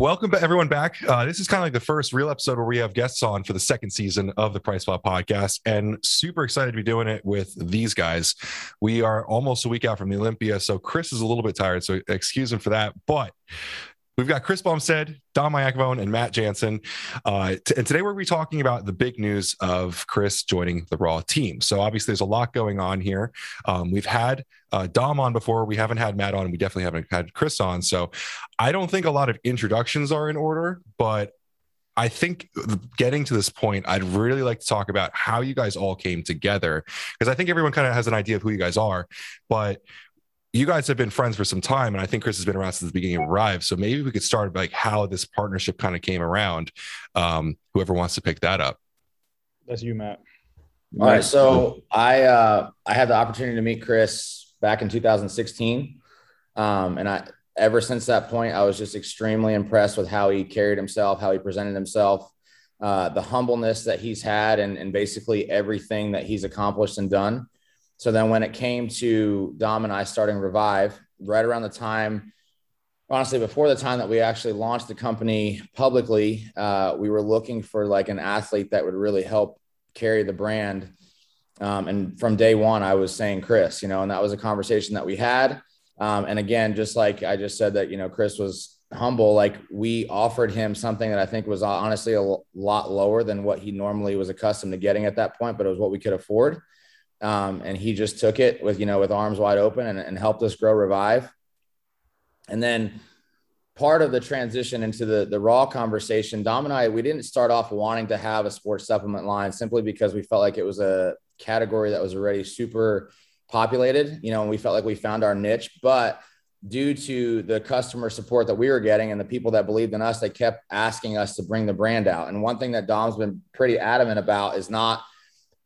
Welcome to everyone back. Uh, this is kind of like the first real episode where we have guests on for the second season of the PricePlow podcast, and super excited to be doing it with these guys. We are almost a week out from the Olympia, so Chris is a little bit tired, so excuse him for that. But We've got Chris Bumstead, Dom Iacovone, and Matt Jansen. Uh, t- and today we're be talking about the big news of Chris joining the Raw team. So obviously there's a lot going on here. Um, we've had uh, Dom on before. We haven't had Matt on. We definitely haven't had Chris on. So I don't think a lot of introductions are in order, but I think getting to this point, I'd really like to talk about how you guys all came together because I think everyone kind of has an idea of who you guys are, but you guys have been friends for some time, and I think Chris has been around since the beginning of Revive. So maybe we could start like how this partnership kind of came around. Um, whoever wants to pick that up. That's you, Matt. All right. So I uh, I had the opportunity to meet Chris back in 2016, um, and I ever since that point I was just extremely impressed with how he carried himself, how he presented himself, uh, the humbleness that he's had, and, and basically everything that he's accomplished and done. So then when it came to Dom and I starting Revive, right around the time, honestly, before the time that we actually launched the company publicly, uh, we were looking for like an athlete that would really help carry the brand. Um, and from day one, I was saying Chris, you know, and that was a conversation that we had. Um, and again, just like I just said that, you know, Chris was humble, like we offered him something that I think was honestly a lot lower than what he normally was accustomed to getting at that point, but it was what we could afford. Um, and he just took it with, you know, with arms wide open and, and helped us grow revive. And then part of the transition into the, the raw conversation, Dom and I, we didn't start off wanting to have a sports supplement line simply because we felt like it was a category that was already super populated, you know, and we felt like we found our niche, but due to the customer support that we were getting and the people that believed in us, they kept asking us to bring the brand out. And one thing that Dom's been pretty adamant about is not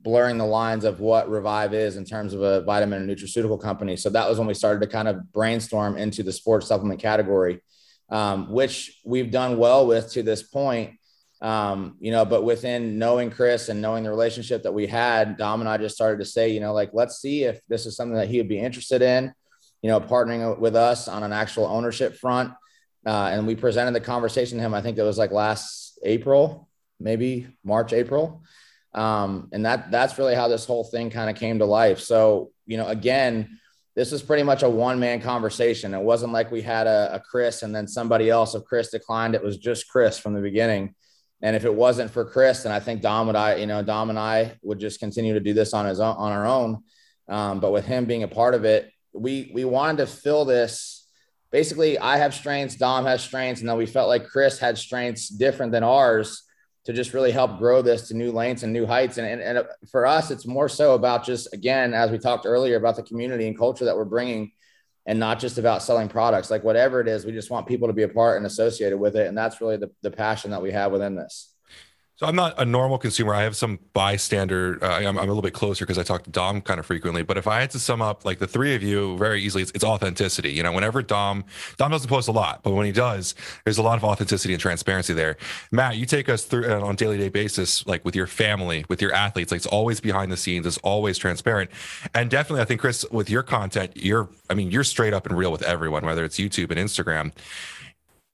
blurring the lines of what Revive is in terms of a vitamin and nutraceutical company. So that was when we started to kind of brainstorm into the sports supplement category, um, which we've done well with to this point. Um, you know, but within knowing Chris and knowing the relationship that we had, Dom and I just started to say, you know, like, let's see if this is something that he would be interested in, you know, partnering with us on an actual ownership front. Uh, and we presented the conversation to him. I think it was like last April, maybe March, April. Um, and that that's really how this whole thing kind of came to life. So, you know, again, this was pretty much a one man conversation. It wasn't like we had a, a, Chris and then somebody else. If Chris declined, it was just Chris from the beginning. And if it wasn't for Chris, then I think Dom would I, you know, Dom and I would just continue to do this on his own, on our own. Um, but with him being a part of it, we we wanted to fill this. Basically, I have strengths, Dom has strengths, and then we felt like Chris had strengths different than ours to just really help grow this to new lanes and new heights. And, and, and for us, it's more so about just, again, as we talked earlier about the community and culture that we're bringing and not just about selling products, like whatever it is, we just want people to be a part and associated with it. And that's really the, the passion that we have within this. So I'm not a normal consumer. I have some bystander. Uh, I'm, I'm, a little bit closer because I talk to Dom kind of frequently. But if I had to sum up, like the three of you, very easily, it's, it's, authenticity. You know, whenever Dom Dom doesn't post a lot, but when he does, there's a lot of authenticity and transparency there. Matt, you take us through uh, on daily day basis, like with your family, with your athletes. Like it's always behind the scenes. It's always transparent. And definitely, I think Chris, with your content, you're, I mean, you're straight up and real with everyone, whether it's YouTube and Instagram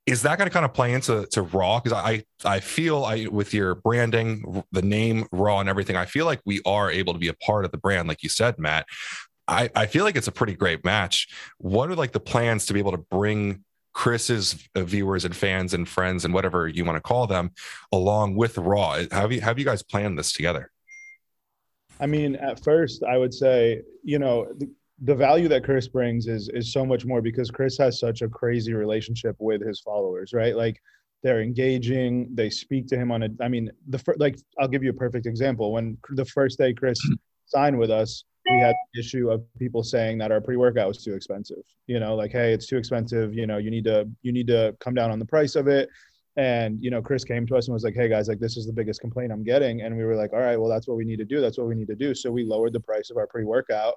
is that going to kind of play into to raw? Because i i feel i with your branding the name raw and everything i feel like we are able to be a part of the brand like you said matt. I i feel like it's a pretty great match. What are like the plans to be able to bring chris's viewers and fans and friends and whatever you want to call them along with raw? Have you have you guys planned this together? I mean at first i would say you know the value that Chris brings is is so much more because Chris has such a crazy relationship with his followers, right? Like they're engaging, they speak to him on a I mean, the fir- like I'll give you a perfect example. When the first day Chris mm-hmm. signed with us, we had the issue of people saying that our pre-workout was too expensive. You know, like hey, it's too expensive, you know, you need to you need to come down on the price of it. And you know, Chris came to us and was like, "Hey guys, like this is the biggest complaint I'm getting." And we were like, "All right, well that's what we need to do. That's what we need to do." So we lowered the price of our pre-workout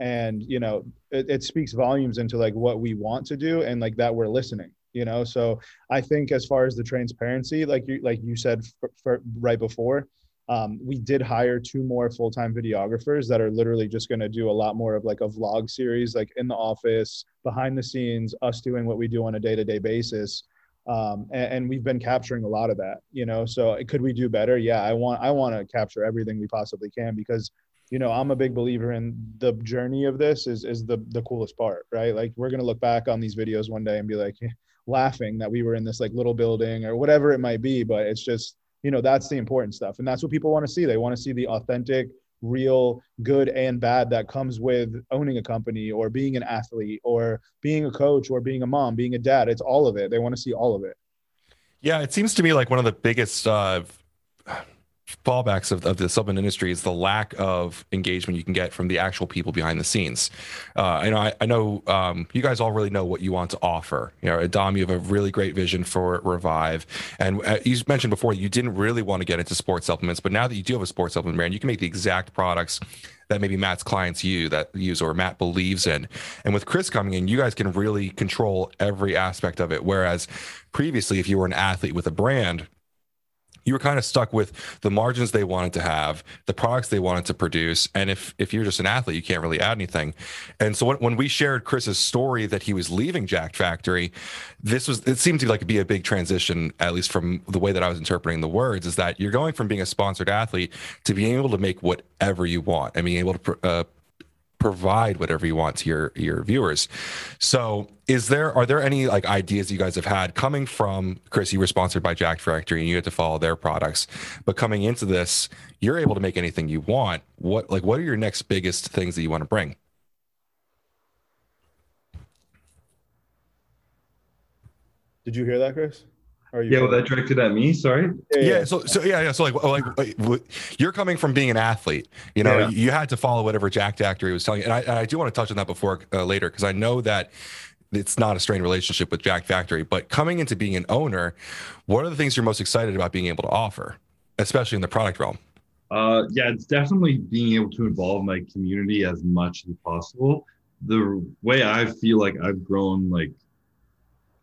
and you know it, it speaks volumes into like what we want to do and like that we're listening you know? So i think as far as the transparency like you like you said for, for right before um, we did hire two more full-time videographers that are literally just going to do a lot more of like a vlog series like in the office behind the scenes us doing what we do on a day-to-day basis. Um, and, and, we've been capturing a lot of that you know? So could we do better? Yeah i want i want to capture everything we possibly can because you know i'm a big believer in the journey of this is is the the coolest part right? Like we're going to look back on these videos one day and be like laughing that we were in this like little building or whatever it might be but it's just you know that's the important stuff. And that's what people want to see. They want to see the authentic real good and bad that comes with owning a company or being an athlete or being a coach or being a mom being a dad. It's all of it. They want to see all of it. Yeah it seems to me like one of the biggest uh fallbacks of, of the supplement industry is the lack of engagement you can get from the actual people behind the scenes. Uh, you know, I, I know um, you guys all really know what you want to offer. You know, Dom, you have a really great vision for Revive, and uh, you mentioned before you didn't really want to get into sports supplements, but now that you do have a sports supplement brand, you can make the exact products that maybe Matt's clients use that use or Matt believes in. And with Chris coming in, you guys can really control every aspect of it. Whereas previously, if you were an athlete with a brand you were kind of stuck with the margins they wanted to have, the products they wanted to produce, and if if you're just an athlete, you can't really add anything. And so when, when we shared Chris's story that he was leaving Jacked Factory, this was it seemed to like be a big transition, at least from the way that I was interpreting the words, is that you're going from being a sponsored athlete to being able to make whatever you want and being able to uh, provide whatever you want to your your viewers. So, is there are there any like ideas you guys have had coming from Chris? You were sponsored by Jacked Factory, and you had to follow their products. But coming into this, you're able to make anything you want. What like what are your next biggest things that you want to bring? Did you hear that, Chris? Yeah, well, that directed at me. Sorry. Yeah, yeah, So, so yeah, yeah. So like, like, like, you're coming from being an athlete. You know, yeah. you had to follow whatever Jacked Factory was telling you, and I, and I do want to touch on that before uh, later because I know that it's not a strained relationship with Jacked Factory. But coming into being an owner, what are the things you're most excited about being able to offer, especially in the product realm? Uh, yeah, it's definitely being able to involve my community as much as possible. The way I feel like I've grown, like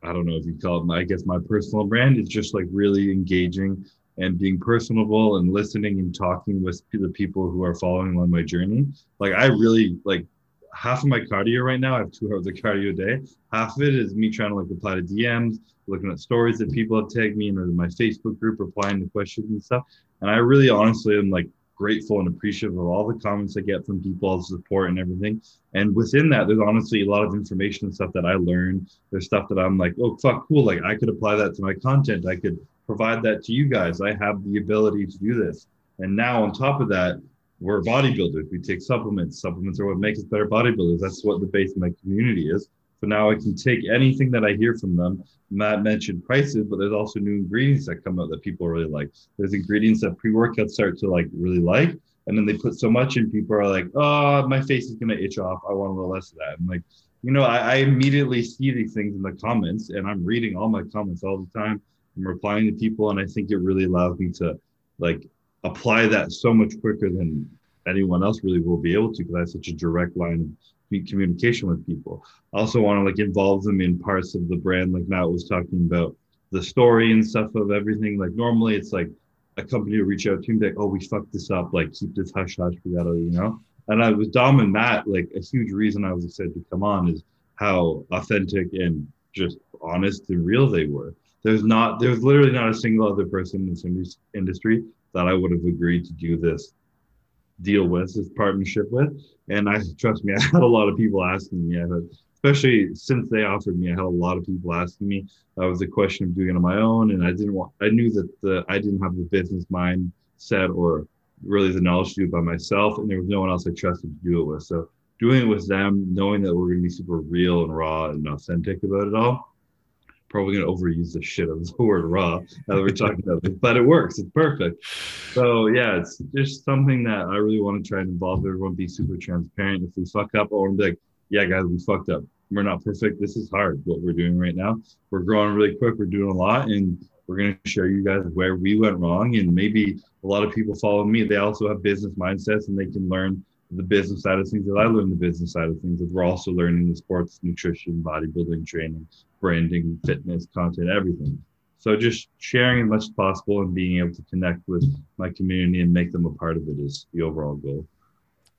I don't know if you call it my, I guess my personal brand is just like really engaging and being personable and listening and talking with the people who are following along my journey. Like I really like half of my cardio right now. I have two hours of cardio a day. Half of it is me trying to like reply to DMs, looking at stories that people have tagged me in my Facebook group, replying to questions and stuff. And I really honestly am like grateful and appreciative of all the comments I get from people, all the support and everything. And within that, there's honestly a lot of information and stuff that I learned. There's stuff that I'm like, oh, fuck, cool. Like I could apply that to my content. I could provide that to you guys. I have the ability to do this. And now on top of that, we're bodybuilders. We take supplements. Supplements are what makes us better bodybuilders. That's what the base of my community is. So now I can take anything that I hear from them. Matt mentioned prices, but there's also new ingredients that come out that people really like. There's ingredients that pre-workouts start to like really like, and then they put so much in, people are like, "Oh, my face is gonna itch off. I want a little less of that." I'm like, you know, I, I immediately see these things in the comments, and I'm reading all my comments all the time. I'm replying to people, and I think it really allows me to like apply that so much quicker than anyone else really will be able to because I have such a direct line communication with people. I also want to like involve them in parts of the brand, like Matt was talking about the story and stuff of everything. Like normally it's like a company will reach out to me like, oh, we fucked this up, like keep this hush hush, we gotta, you know. And I was Dom and Matt, like a huge reason I was excited to come on is how authentic and just honest and real they were. There's not, there's literally not a single other person in this industry that I would have agreed to do this deal with, this partnership with. And I trust me, I had a lot of people asking me. Especially since they offered me, I had a lot of people asking me. That was a question of doing it on my own, and I didn't want. I knew that the I didn't have the business mindset or really the knowledge to do it by myself, and there was no one else I trusted to do it with. So doing it with them, knowing that we're going to be super real and raw and authentic about it all, probably going to overuse the shit of the word raw that we're talking about this, but it works. It's perfect. So yeah, it's just something that I really want to try and involve everyone, be super transparent. If we fuck up, I want to be like, yeah, guys, we fucked up. We're not perfect. This is hard. What we're doing right now, we're growing really quick. We're doing a lot, and we're going to show you guys where we went wrong. And maybe a lot of people follow me. They also have business mindsets, and they can learn the business side of things that I learned the business side of things. That we're also learning the sports, nutrition, bodybuilding, training, branding, fitness, content, everything. So just sharing as much as possible and being able to connect with my community and make them a part of it is the overall goal.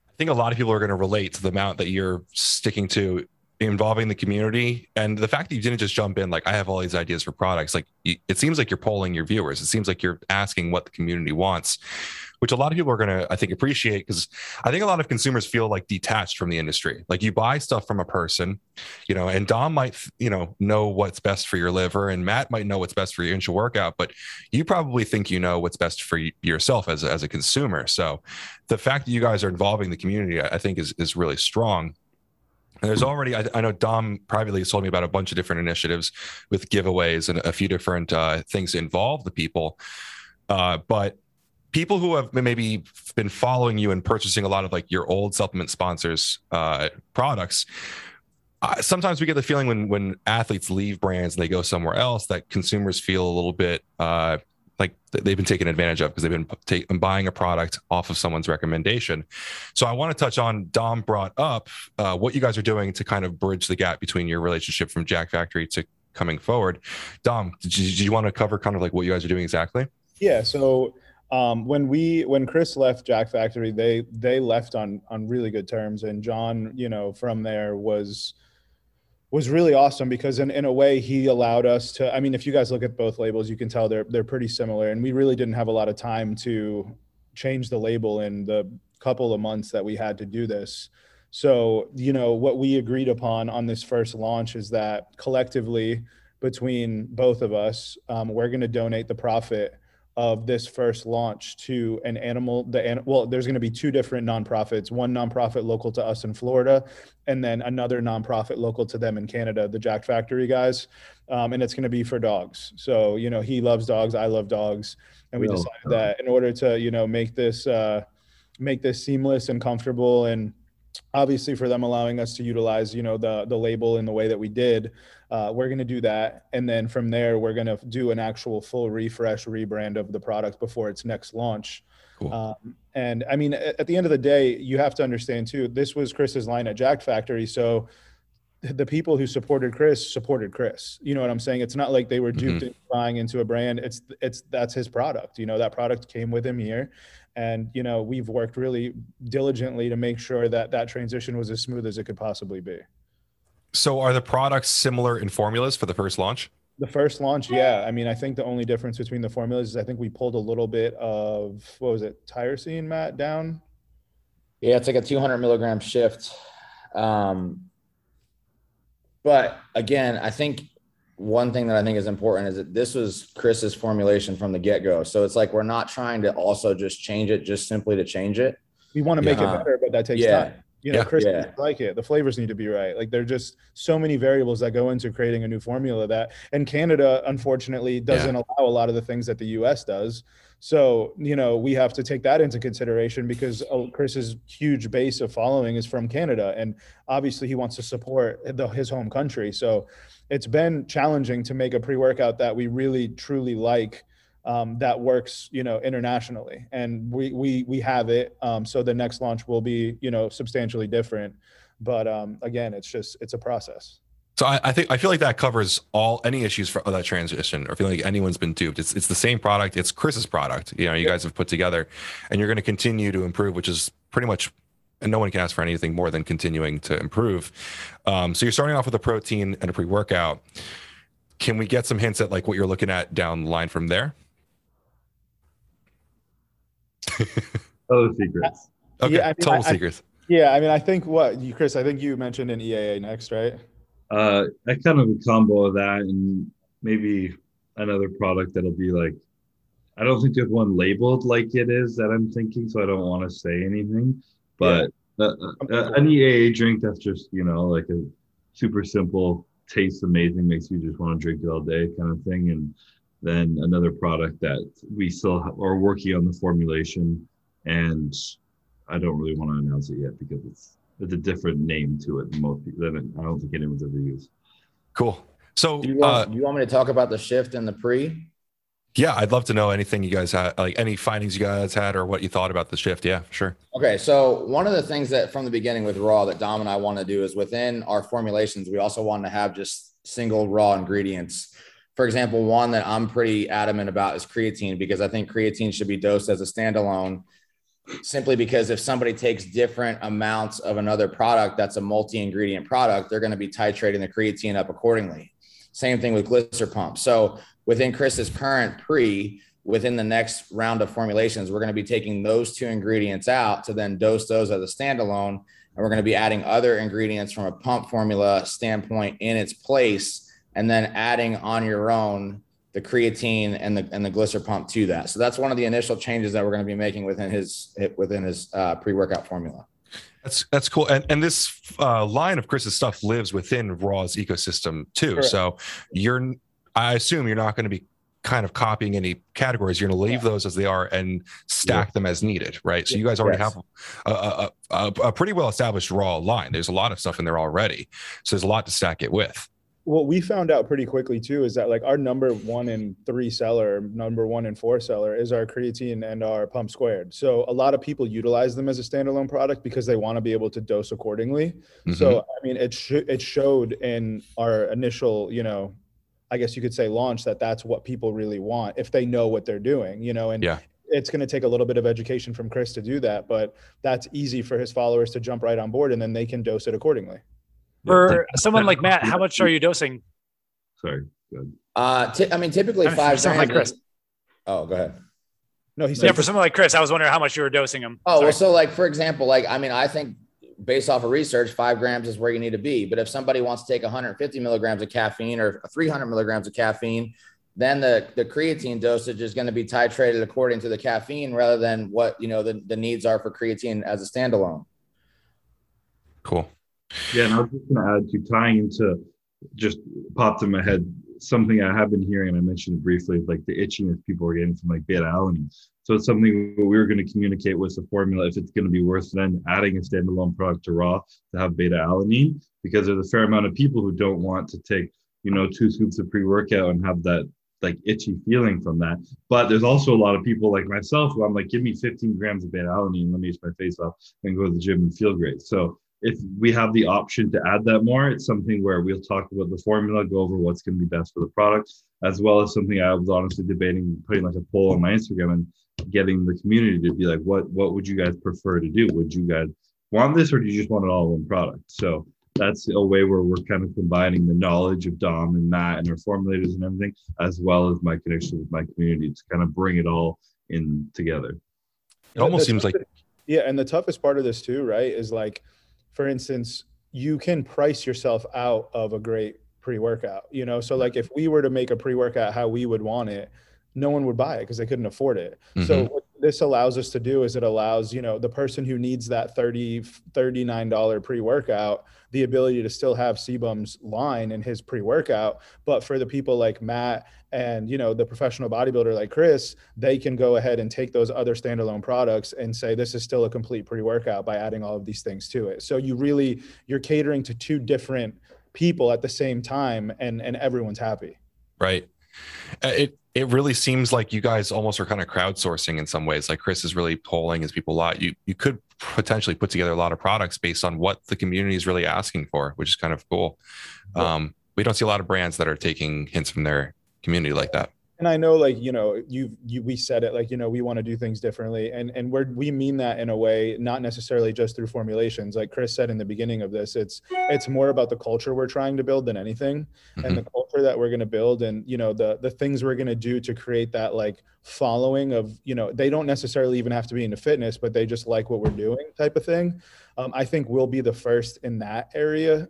I think a lot of people are going to relate to the amount that you're sticking to involving the community. And the fact that you didn't just jump in like i have all these ideas for products like it seems like you're polling your viewers. It seems like you're asking what the community wants which a lot of people are going to i think appreciate because i think a lot of consumers feel like detached from the industry. Like you buy stuff from a person you know and dom might you know know what's best for your liver and matt might know what's best for your intra workout but you probably think you know what's best for yourself as as a consumer. So the fact that you guys are involving the community i think is is really strong and there's already, I, I, know Dom privately has told me about a bunch of different initiatives with giveaways and a few different uh, things to involve the people. Uh, but people who have maybe been following you and purchasing a lot of like your old supplement sponsors uh, products, sometimes we get the feeling when when athletes leave brands and they go somewhere else that consumers feel a little bit uh, like they've been taken advantage of because they've been take, buying a product off of someone's recommendation. So I want to touch on Dom brought up uh, what you guys are doing to kind of bridge the gap between your relationship from Jacked Factory to coming forward. Dom, did you, you want to cover kind of like what you guys are doing exactly? Yeah. So um, when we when Chris left Jacked Factory, they they left on on really good terms, and John, you know, from there was was really awesome because in, in a way he allowed us to i mean if you guys look at both labels you can tell they're they're pretty similar. And we really didn't have a lot of time to change the label in the couple of months that we had to do this. So you know what we agreed upon on this first launch is that collectively between both of us um, we're going to donate the profit of this first launch to an animal the an, well there's going to be two different nonprofits one nonprofit local to us in florida and then another nonprofit local to them in canada the jacked factory guys um, and it's going to be for dogs. So you know he loves dogs i love dogs and we decided that in order to you know make this uh, make this seamless and comfortable and obviously for them allowing us to utilize you know the the label in the way that we did uh, we're going to do that. And then from there, we're going to do an actual full refresh, rebrand of the product before its next launch. Cool. Um, and I mean, at, at the end of the day, you have to understand too, this was Chris's line at jacked Factory. So the people who supported Chris supported Chris. You know what I'm saying? It's not like they were duped mm-hmm. into buying into a brand. It's it's that's his product. You know that product came with him here, and you know we've worked really diligently to make sure that that transition was as smooth as it could possibly be. So are the products similar in formulas for the first launch? The first launch, yeah. I mean, I think the only difference between the formulas is I think we pulled a little bit of what was it, tyrosine, Matt, down. Yeah, it's like a 200 milligram shift. Um, but again, I think one thing that I think is important is that this was Chris's formulation from the get go. So it's like we're not trying to also just change it just simply to change it. We want to make yeah. it better, but that takes yeah. time. You know, yeah. Chris yeah. like it. The flavors need to be right. Like there're just so many variables that go into creating a new formula that and Canada unfortunately doesn't yeah. allow a lot of the things that the US does. So, you know, we have to take that into consideration because oh, Chris's huge base of following is from Canada and obviously he wants to support the, his home country. So, it's been challenging to make a pre-workout that we really truly like um, that works, you know, internationally, and we we we have it. Um, so the next launch will be, you know, substantially different. But um, again, it's just it's a process. So I, I, think I feel like that covers all any issues for that transition, or feeling like anyone's been duped. It's it's the same product. It's Chris's product. You know, you guys have put together, and you're going to continue to improve, which is pretty much. And no one can ask for anything more than continuing to improve. Um, so you're starting off with a protein and a pre-workout. Can we get some hints at like what you're looking at down the line from there? oh, secrets. Okay, yeah, I mean, total I, secrets. yeah, I mean, I think what you, Chris, I think you mentioned an EAA next, right? Uh, I kind of a combo of that and maybe another product that'll be like, I don't think there's one labeled like it is that I'm thinking, so I don't want to say anything. But yeah. uh, uh, an EAA drink that's just you know like a super simple, tastes amazing, makes you just want to drink it all day kind of thing, and then another product that we still are working on the formulation and I don't really want to announce it yet because it's it's a different name to it than most people. Than I don't think anyone's ever used. Cool. So, do you, want, uh, you want me to talk about the shift and the pre? Yeah, I'd love to know anything you guys had, like any findings you guys had, or what you thought about the shift. Yeah, sure. Okay, so one of the things that from the beginning with raw that Dom and I want to do is within our formulations, we also want to have just single raw ingredients for example, one that I'm pretty adamant about is creatine because I think creatine should be dosed as a standalone. simply because if somebody takes different amounts of another product that's a multi-ingredient product, they're going to be titrating the creatine up accordingly. Same thing with GlycerPump. So within Chris's current pre, within the next round of formulations, we're going to be taking those two ingredients out to then dose those as a standalone. And we're going to be adding other ingredients from a pump formula standpoint in its place, and then adding on your own the creatine and the and the GlycerPump to that. So that's one of the initial changes that we're going to be making within his within his uh, pre workout formula. That's that's cool, and and this uh, line of Chris's stuff lives within Raw's ecosystem too. Correct. So you're, I assume you're not going to be kind of copying any categories. You're going to leave yeah. those as they are and stack yeah. them as needed, right? So you guys already yes. have a, a, a, a pretty well established Raw line. There's a lot of stuff in there already, so there's a lot to stack it with what we found out pretty quickly too is that like our number one and three seller, number one and four seller is our creatine and our pump squared. So a lot of people utilize them as a standalone product because they want to be able to dose accordingly. Mm-hmm. So I mean, it sh- it showed in our initial, you know, I guess you could say launch that that's what people really want if they know what they're doing, you know, and yeah it's going to take a little bit of education from Chris to do that, but that's easy for his followers to jump right on board and then they can dose it accordingly. For someone like Matt, how much are you dosing? Sorry. Good. Uh, t- I mean, typically I mean, five. Someone like Chris. Oh, go ahead. No, he said. Yeah, for someone like Chris, I was wondering how much you were dosing him. Oh, Sorry. well, so like for example, like I mean, I think based off of research, five grams is where you need to be. But if somebody wants to take 150 milligrams of caffeine or 300 milligrams of caffeine, then the, the creatine dosage is going to be titrated according to the caffeine rather than what you know the, the needs are for creatine as a standalone. Cool. Yeah, and I was just going to add to tying into just popped in my head something I have been hearing, and I mentioned it briefly, like the itchiness people are getting from like beta alanine. So it's something we are going to communicate with the formula if it's going to be worth then adding a standalone product to raw to have beta alanine, because there's a fair amount of people who don't want to take, you know, two scoops of pre-workout and have that like itchy feeling from that. But there's also a lot of people like myself who I'm like, give me 15 grams of beta alanine, let me use my face off and go to the gym and feel great. So if we have the option to add that more, it's something where we'll talk about the formula, go over what's going to be best for the product, as well as something I was honestly debating putting like a poll on my Instagram and getting the community to be like, what what would you guys prefer to do? Would you guys want this or do you just want it all in one product? So that's a way where we're kind of combining the knowledge of Dom and Matt and our formulators and everything, as well as my connection with my community to kind of bring it all in together. It almost seems like yeah, and the toughest part of this too, right, is like for instance, you can price yourself out of a great pre-workout, you know? So like if we were to make a pre-workout how we would want it, no one would buy it because they couldn't afford it. Mm-hmm. So this allows us to do is it allows, you know, the person who needs that 30 $39 pre-workout the ability to still have CBum's line in his pre-workout, but for the people like Matt and you know the professional bodybuilder like Chris, they can go ahead and take those other standalone products and say this is still a complete pre-workout by adding all of these things to it. So you really you're catering to two different people at the same time and and everyone's happy. Right. Uh, it it really seems like you guys almost are kind of crowdsourcing in some ways. Like Chris is really polling his people a lot. You you could potentially put together a lot of products based on what the community is really asking for, which is kind of cool. Um, we don't see a lot of brands that are taking hints from their community like that and I know like you know you've you we said it like you know we want to do things differently. And and we're we mean that in a way not necessarily just through formulations. Like Chris said in the beginning of this it's it's more about the culture we're trying to build than anything mm-hmm. and the culture that we're going to build and you know the the things we're going to do to create that like following of you know they don't necessarily even have to be into fitness but they just like what we're doing type of thing um, I think we'll be the first in that area.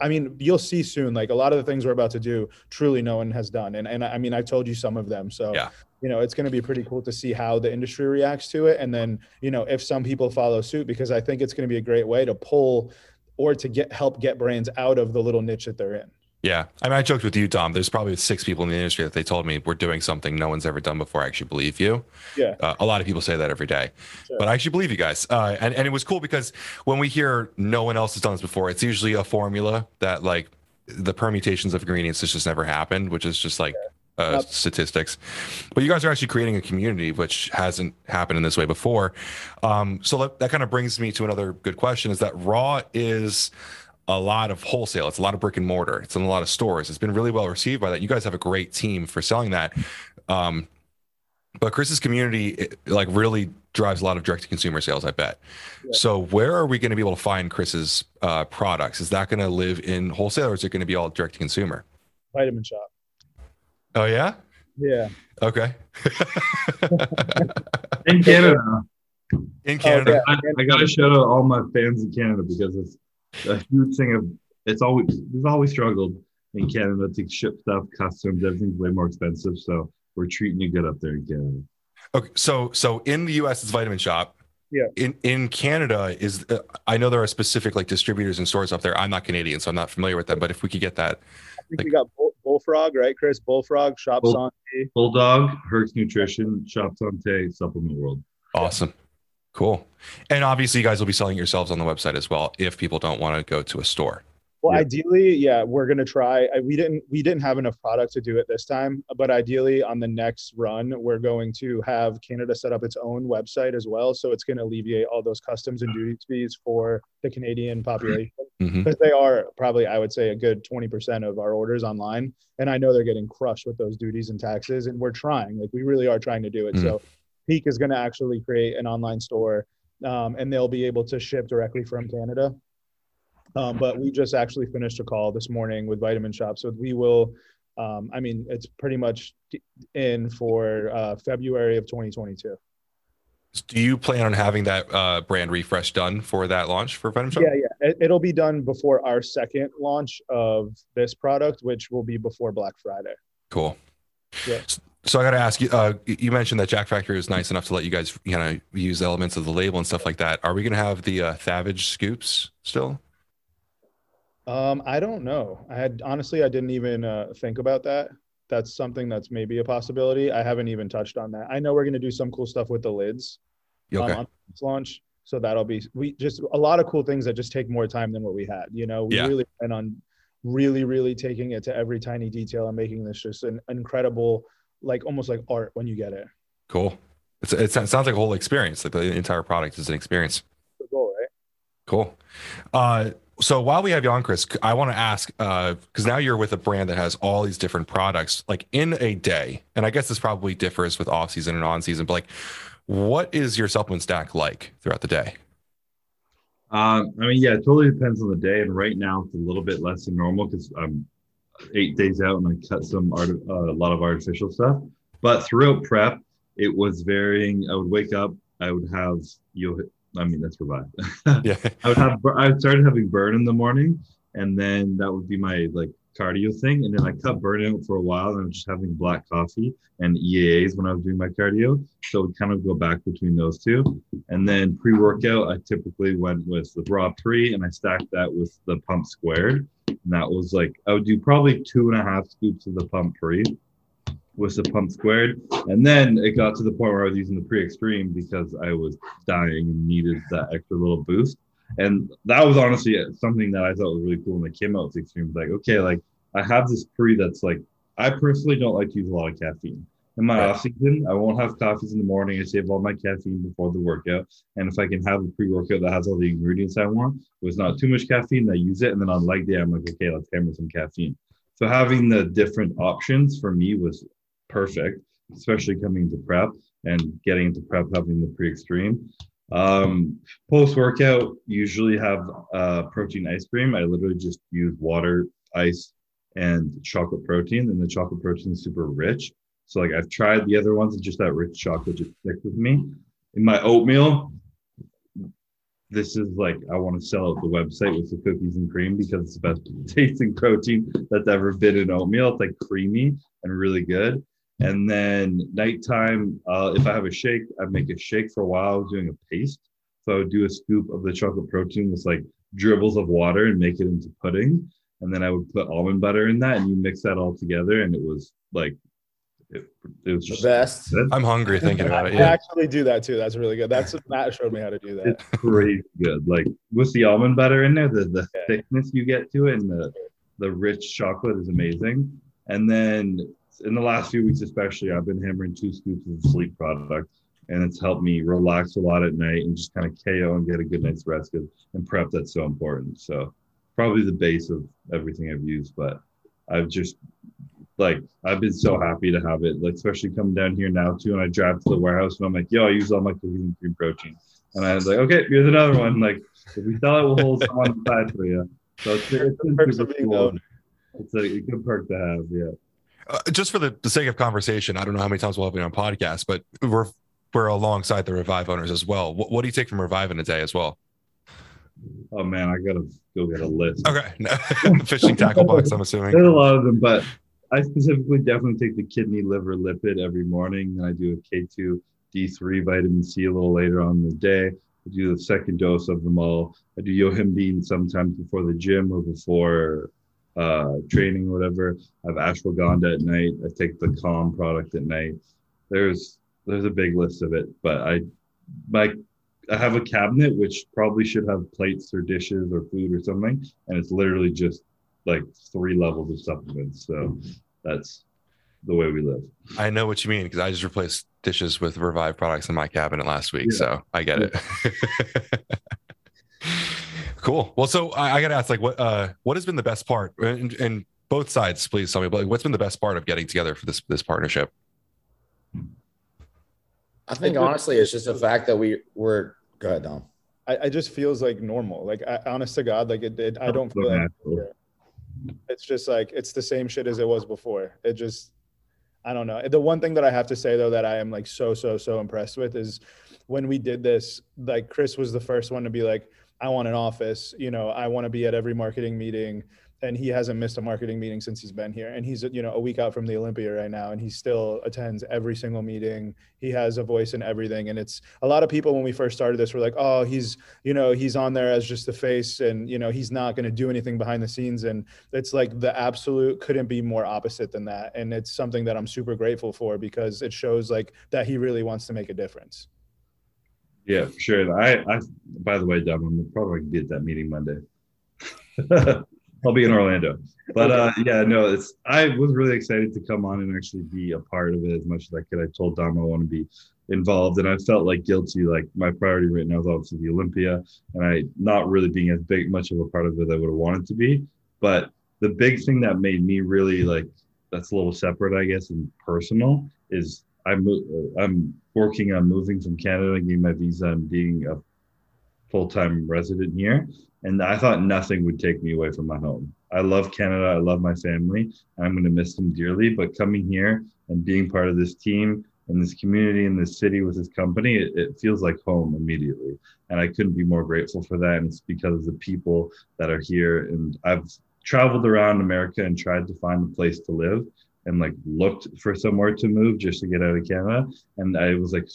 I mean, you'll see soon. Like a lot of the things we're about to do, truly no one has done. And and I mean, I told you some of them. So yeah. you know, it's going to be pretty cool to see how the industry reacts to it, and then you know, if some people follow suit, because I think it's going to be a great way to pull or to get help get brands out of the little niche that they're in. Yeah. I mean, I joked with you, Dom. There's probably six people in the industry that they told me we're doing something no one's ever done before. I actually believe you. Yeah. Uh, a lot of people say that every day, sure. but I actually believe you guys. Uh, and, and it was cool because when we hear no one else has done this before, it's usually a formula that like the permutations of ingredients has just never happened, which is just like yeah. uh, yep. statistics. But you guys are actually creating a community which hasn't happened in this way before. Um, so that, that kind of brings me to another good question is that raw is a lot of wholesale. It's a lot of brick and mortar. It's in a lot of stores. It's been really well received by that. You guys have a great team for selling that. Um, but Chris's community, like, really drives a lot of direct to consumer sales, I bet. Yeah. So where are we going to be able to find Chris's uh, products? Is that going to live in wholesale or is it going to be all direct to consumer? Vitamin Shoppe. Oh yeah. Yeah. Okay. In Canada, in Canada. yeah. I, I got to shout out all my fans in Canada because it's a huge thing of it's always we've always struggled in Canada to ship stuff, customs, everything's way more expensive. So we're treating you good up there in Canada. Okay, so so in the U.S. it's Vitamin Shoppe. Yeah. In in Canada is uh, I know there are specific like distributors and stores up there. I'm not Canadian, so I'm not familiar with them. But if we could get that, I think we got Bull, Bullfrog, right, Chris? Bullfrog, Shop Bull- Santé. Bulldog, Herc's Nutrition, Shop Sante, Supplement World. awesome, cool. And obviously, you guys will be selling yourselves on the website as well if people don't want to go to a store. Well, Yeah. ideally, yeah, we're gonna try. I- We didn't we didn't have enough product to do it this time, but ideally, on the next run, we're going to have Canada set up its own website as well, so it's going to alleviate all those customs and duty fees for the Canadian population because they are probably, I would say, a good twenty percent of our orders online, and I know they're getting crushed with those duties and taxes, and we're trying, like we really are trying to do it. Mhm. So, Peak is going to actually create an online store, um, and they'll be able to ship directly from Canada. Um, but we just actually finished a call this morning with Vitamin Shoppe, so we will. Um, I mean, it's pretty much in for uh, February of 2022. Do you plan on having that uh, brand refresh done for that launch for Vitamin Shoppe? Yeah, yeah, it, it'll be done before our second launch of this product, which will be before Black Friday. Cool. Yeah. S- So I got to ask you. Uh, you mentioned that Jacked Factory was nice enough to let you guys, you know, use elements of the label and stuff like that. Are we going to have the uh, Thavage scoops still? Um, I don't know. I had honestly, I didn't even uh, think about that. That's something that's maybe a possibility. I haven't even touched on that. I know we're gonna do some cool stuff with the lids Yeah, um, Okay. on this launch, so that'll be we just a lot of cool things that just take more time than what we had. You know, we Yeah. really plan on really, really taking it to every tiny detail and making this just an incredible, like almost like art when you get it. Cool. It's, it sounds like a whole experience. Like the entire product is an experience. The goal, right? Cool. Uh, so while we have you on, Chris, I want to ask because now you're with a brand that has all these different products, like in a day, and I guess this probably differs with off season and on season, but like, what is your supplement stack like throughout the day? Um, I mean, yeah, it totally depends on the day. And right now, it's a little bit less than normal because I'm eight days out and I cut some art, uh, a lot of artificial stuff. But throughout prep, it was varying. I would wake up, I would have you. I mean, that's revive. Yeah. I would have. I started having burn in the morning, and then that would be my like cardio thing. And then I cut burn out for a while, and I was just having black coffee and EAAs when I was doing my cardio. So it kind of go back between those two. And then pre-workout, I typically went with the raw pre, and I stacked that with the pump squared. And that was like I would do probably two and a half scoops of the pump pre with the pump squared. And then it got to the point where I was using the pre extreme because I was dying and needed that extra little boost. And that was honestly something that I thought was really cool when it came out with extreme. Like, okay, like I have this pre that's like I personally don't like to use a lot of caffeine. In my Right. off season, I won't have coffees in the morning. I save all my caffeine before the workout. And if I can have a pre-workout that has all the ingredients I want, with not too much caffeine, I use it. And then on leg day, I'm like, okay, let's hammer some caffeine. So having the different options for me was perfect, especially coming to prep and getting into prep having the pre-extreme. Um, Post workout, usually have uh, protein ice cream. I literally just use water, ice, and chocolate protein, and the chocolate protein is super rich. So like I've tried the other ones, and just that rich chocolate just sticks with me. In my oatmeal, this is like I want to sell out the website with the cookies and cream because it's the best tasting protein that's ever been in oatmeal. It's like creamy and really good. And then nighttime, uh, if I have a shake, I make a shake for a while. I was doing a paste. So I would do a scoop of the chocolate protein with like dribbles of water and make it into pudding. And then I would put almond butter in that and you mix that all together. And it was like, it, it was The just best. good. I'm hungry thinking about it. Yeah. I actually do that too. That's really good. That's Matt showed me how to do that. It's crazy good. Like with the almond butter in there, the, the Yeah. thickness you get to it and the, the rich chocolate is amazing. And then in the last few weeks, especially, I've been hammering two scoops of sleep product and it's helped me relax a lot at night and just kind of KO and get a good night's rest and prep. That's so important. So probably the base of everything I've used, but I've just like I've been so happy to have it, like especially coming down here now too. And I drive to the warehouse and I'm like, yo, I use all my cookies and cream protein. And I was like, okay, here's another one. Like if we sell it, we'll hold some on the side for you. So it's, it's, Perks of being the owner. it's a, a good perk to have. Yeah. Uh, just for the, the sake of conversation, I don't know how many times we'll have you on podcast, but we're we're alongside the Revive owners as well. What, what do you take from Revive in a day as well? Oh man, I gotta go get a list. Okay, fishing tackle box. I'm assuming. There's a lot of them, but I specifically definitely take the kidney liver lipid every morning. And I do a K2 D3 vitamin C a little later on in the day. I do the second dose of them all. I do yohimbine sometimes before the gym or before uh, training or whatever. I have ashwagandha at night. I take the Calm product at night. There's there's a big list of it, but I my I have a cabinet which probably should have plates or dishes or food or something, and it's literally just like three levels of supplements. So that's the way we live. I know what you mean because I just replaced dishes with Revive products in my cabinet last week, Yeah. so I get it. cool. Well, so I, I got to ask, like, what uh, what has been the best part? And, and both sides, please tell me. But like, what's been the best part of getting together for this this partnership? I think honestly, it's just the fact that we were. Go ahead, Dom. I, I just feels like normal. Like I, honest to God, like it, it I don't feel like it's just like it's the same shit as it was before. It just I don't know. The one thing that I have to say though that I am like so so so impressed with is when we did this, like Chris was the first one to be like, I want an office, you know, I want to be at every marketing meeting. And he hasn't missed a marketing meeting since he's been here. And he's, you know, a week out from the Olympia right now. And he still attends every single meeting. He has a voice in everything. And it's a lot of people when we first started this were like, oh, he's, you know, he's on there as just the face and, you know, he's not going to do anything behind the scenes. And it's like the absolute couldn't be more opposite than that. And it's something that I'm super grateful for because it shows like that he really wants to make a difference. Yeah, for sure. I, I by the way, Dom, I'm probably gonna be at that meeting Monday. I'll be in Orlando. But uh yeah, no, it's I was really excited to come on and actually be a part of it as much as I could. I told Dom I want to be involved and I felt like guilty. Like my priority right now is obviously the Olympia and I not really being as big much of a part of it as I would have wanted to be. But the big thing that made me really like that's a little separate, I guess, and personal is I'm I'm working on moving from Canada, getting my visa, and being a full time resident here. And I thought nothing would take me away from my home. I love Canada. I love my family. I'm going to miss them dearly. But coming here and being part of this team and this community and this city with this company, it, it feels like home immediately. And I couldn't be more grateful for that. And it's because of the people that are here. And I've traveled around America and tried to find a place to live and like looked for somewhere to move just to get out of Canada. And I was like,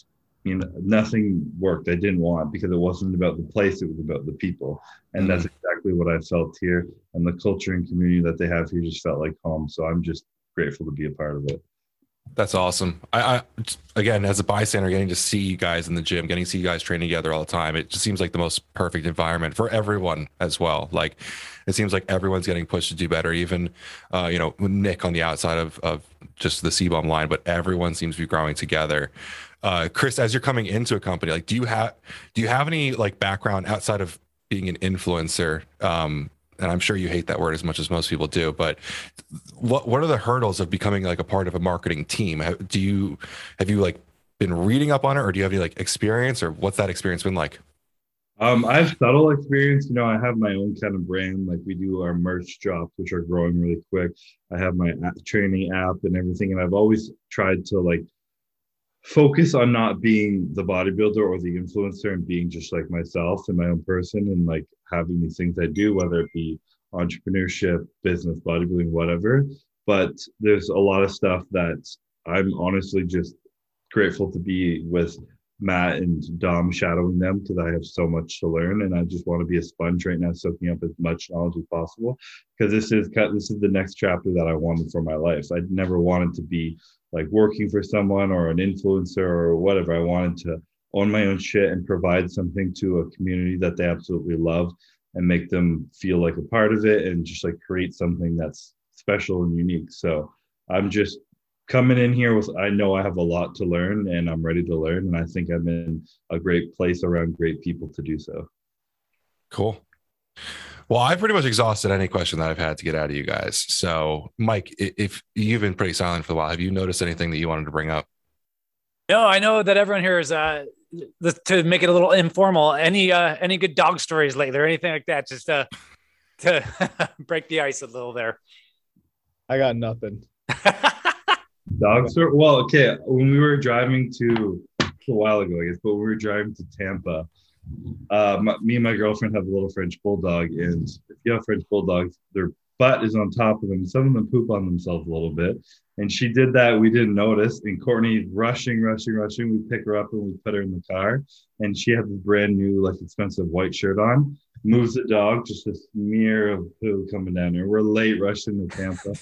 you know, nothing worked. I didn't want because it wasn't about the place, it was about the people. And that's mm-hmm. exactly what I felt here. And the culture and community that they have here just felt like home. So I'm just grateful to be a part of it. That's awesome. I, I again, as a bystander, getting to see you guys in the gym, getting to see you guys train together all the time, it just seems like the most perfect environment for everyone as well. Like, it seems like everyone's getting pushed to do better. Even, uh, you know, Nick on the outside of of just the CBum line, but everyone seems to be growing together. Uh, Chris, as you're coming into a company, like, do you have do you have any like background outside of being an influencer? Um, and I'm sure you hate that word as much as most people do, but what what are the hurdles of becoming like a part of a marketing team? Do you have you like been reading up on it, or do you have any like experience, or what's that experience been like? Um, I have subtle experience. You know, I have my own kind of brand. Like we do our merch drops, which are growing really quick. I have my training app and everything, and I've always tried to like focus on not being the bodybuilder or the influencer and being just like myself and my own person and like having these things I do, whether it be entrepreneurship, business, bodybuilding, whatever. But there's a lot of stuff that I'm honestly just grateful to be with Matt and Dom shadowing them because I have so much to learn and I just want to be a sponge right now, soaking up as much knowledge as possible because this is this is the next chapter that I wanted for my life. I never wanted to be like working for someone or an influencer or whatever. I wanted to own my own shit and provide something to a community that they absolutely love and make them feel like a part of it and just like create something that's special and unique. So I'm just coming in here with I know I have a lot to learn and I'm ready to learn and I think I'm in a great place around great people to do so. Cool. Well, I've pretty much exhausted any question that I've had to get out of you guys. So, Mike, if you've been pretty silent for a while, have you noticed anything that you wanted to bring up? No, I know that everyone here is uh to make it a little informal. Any uh any good dog stories lately or anything like that, just uh to break the ice a little there. I got nothing. Dog story. Well, okay. When we were driving to a while ago, I guess, but we were driving to Tampa. Uh, my, me and my girlfriend have a little French bulldog, and if you have French bulldogs, their butt is on top of them. Some of them poop on themselves a little bit, and she did that. We didn't notice. And Courtney rushing, rushing, rushing. We pick her up and we put her in the car, and she had this brand new, like expensive white shirt on. Moves the dog, just a smear of poo coming down there. We're late rushing to Tampa,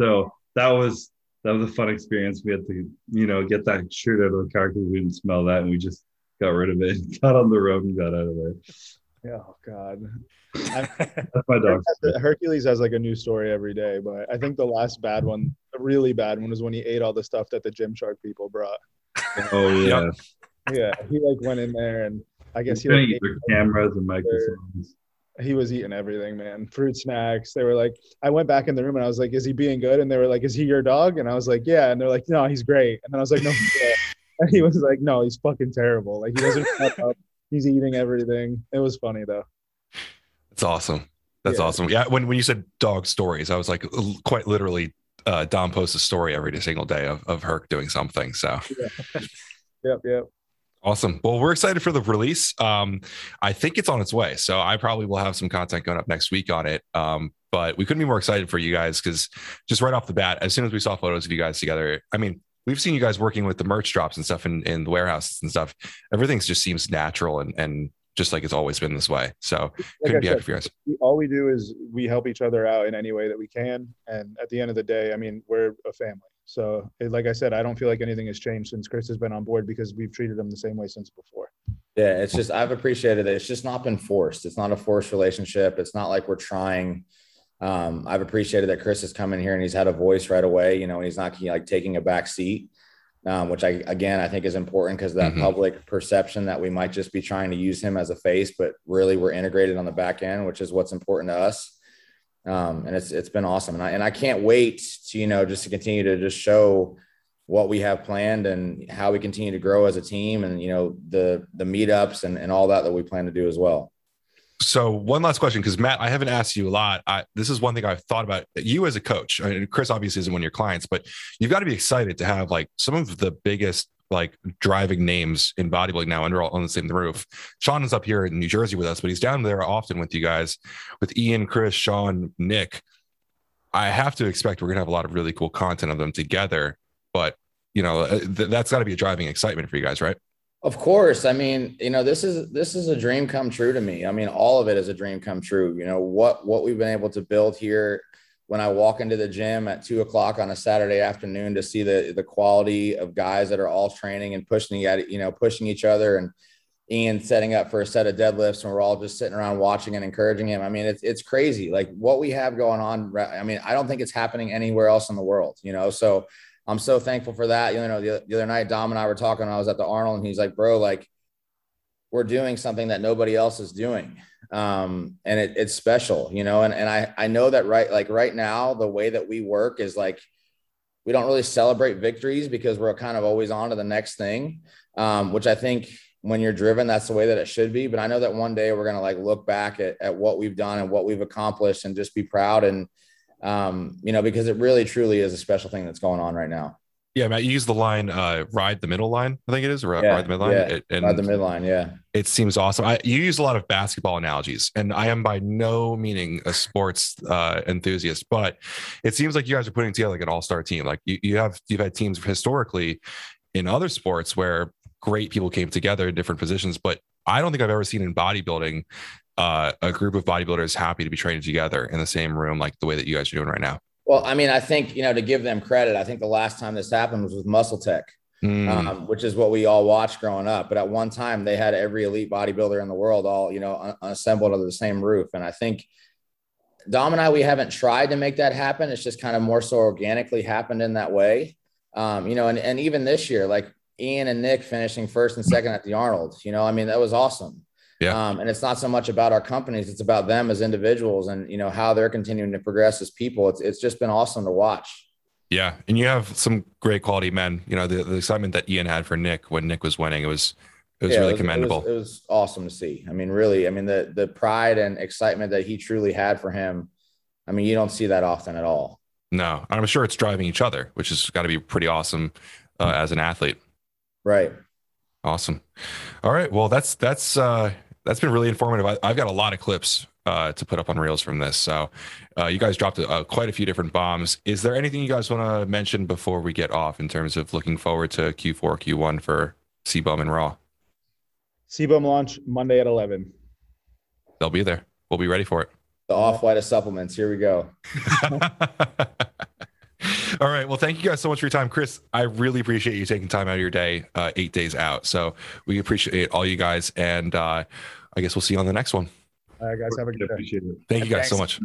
so that was that was a fun experience. We had to, you know, get that shirt out of the car because we didn't smell that, and we just got rid of it, got on the road, and got out of there. Oh God. That's my dog. Hercules has like a new story every day, but I think the last bad one, the really bad one, was when he ate all the stuff that the Gymshark people brought. Oh yeah, Yeah, he like went in there and I guess he Gonna like, their cameras and microphones. he was eating everything, man. Fruit snacks. They were like, I went back in the room and I was like, "Is he being good?" And they were like, "Is he your dog?" And I was like, "Yeah." And they're like, "No, he's great." And then I was like, "No." He's good." And he was like, "No, he's fucking terrible. Like he doesn't shut up. He's eating everything." It was funny though. That's awesome. That's Yeah. awesome. Yeah. When when you said dog stories, I was like quite literally. Uh, Dom posts a story every single day of, of Herc doing something. So Yep, yep. awesome. Well, we're excited for the release. Um, I think it's on its way. So I probably will have some content going up next week on it. Um, but we couldn't be more excited for you guys because just right off the bat, as soon as we saw photos of you guys together, I mean, we've seen you guys working with the merch drops and stuff in, in the warehouses and stuff. Everything just seems natural and, and just like it's always been this way. So Like couldn't I be said, happy for you guys. all we do is we help each other out in any way that we can. And at the end of the day, I mean, we're a family. So, like I said, I don't feel like anything has changed since Chris has been on board because we've treated him the same way since before. Yeah, it's just I've appreciated it. It's just not been forced. It's not a forced relationship. It's not like we're trying. Um, I've appreciated that Chris has come in here and he's had a voice right away. You know, and he's not like taking a back seat, um, which I again I think is important because that Mhm. public perception that we might just be trying to use him as a face, but really we're integrated on the back end, which is what's important to us. Um, and it's it's been awesome, and I and I can't wait to you know just to continue to just show what we have planned and how we continue to grow as a team and you know the the meetups and, and all that that we plan to do as well So one last question, because Matt, I haven't asked you a lot. I, this is one thing I've thought about. You as a coach, I mean, Chris obviously isn't one of your clients, but you've got to be excited to have like some of the biggest like driving names in bodybuilding now under all on the same roof. Sean is up here in New Jersey with us, but he's down there often with you guys, with Ian, Chris, Sean, Nick. I have to expect we're gonna have a lot of really cool content of them together. But you know, uh, th- that's got to be a driving excitement for you guys, right? Of course i mean you know this is this is a dream come true to me i mean all of it is a dream come true you know what what we've been able to build here when i walk into the gym at two o'clock on a saturday afternoon to see the the quality of guys that are all training and pushing at you know pushing each other and Ian setting up for a set of deadlifts and we're all just sitting around watching and encouraging him. I mean, it's it's crazy. Like what we have going on. I mean, I don't think it's happening anywhere else in the world, you know. So I'm so thankful for that. You know, the, the other night, Dom and I were talking. I was at the Arnold, and he's like, "Bro, like, we're doing something that nobody else is doing, um, and it, it's special, you know." And and I I know that right, like right now, the way that we work is like we don't really celebrate victories because we're kind of always on to the next thing, um, which I think when you're driven, that's the way that it should be. But I know that one day we're gonna like look back at, at what we've done and what we've accomplished and just be proud and um, you know, because it really truly is a special thing that's going on right now. Yeah, Matt, you use the line uh, "ride the middle line." I think it is, or Yeah, ride the midline. yeah. It- and By the midline, yeah. it seems awesome. I, you use a lot of basketball analogies, and I am by no meaning a sports uh, enthusiast, but it seems like you guys are putting together like an all-star team. Like you, you have you've had teams historically in other sports where great people came together in different positions, but I don't think I've ever seen in bodybuilding uh, a group of bodybuilders happy to be training together in the same room like the way that you guys are doing right now. Well, I mean, I think, you know, to give them credit, I think the last time this happened was with MuscleTech, Mm. um, which is what we all watched growing up. But at one time, they had every elite bodybuilder in the world all, you know, assembled under the same roof. And I think Dom and I, we haven't tried to make that happen. It's just kind of more so organically happened in that way. Um, you know, and, and even this year, like Ian and Nick finishing first and second at the Arnold, you know, I mean, that was awesome. Yeah. Um, and it's not so much about our companies; it's about them as individuals, and you know how they're continuing to progress as people. It's it's just been awesome to watch. Yeah, and you have some great quality men. You know the, the excitement that Ian had for Nick when Nick was winning. It was it was Yeah, really it commendable. It was, it was awesome to see. I mean, really, I mean the the pride and excitement that he truly had for him. I mean, you don't see that often at all. no, and I'm sure it's driving each other, which has got to be pretty awesome uh, as an athlete. Right. Awesome. All right. Well, that's that's uh that's been really informative. I, I've got a lot of clips uh to put up on reels from this. So uh you guys dropped uh, quite a few different bombs. Is there anything you guys want to mention before we get off in terms of looking forward to Q4, Q1 for CBum and Raw? CBUM launch Monday at 11. They'll be there. We'll be ready for it. The off white of supplements. Here we go. All right. Well, thank you guys so much for your time, Chris. I really appreciate you taking time out of your day, uh, eight days out. So we appreciate all you guys, and uh, I guess we'll see you on the next one. All right, guys, have a good day. Appreciate it. Thank you guys so much.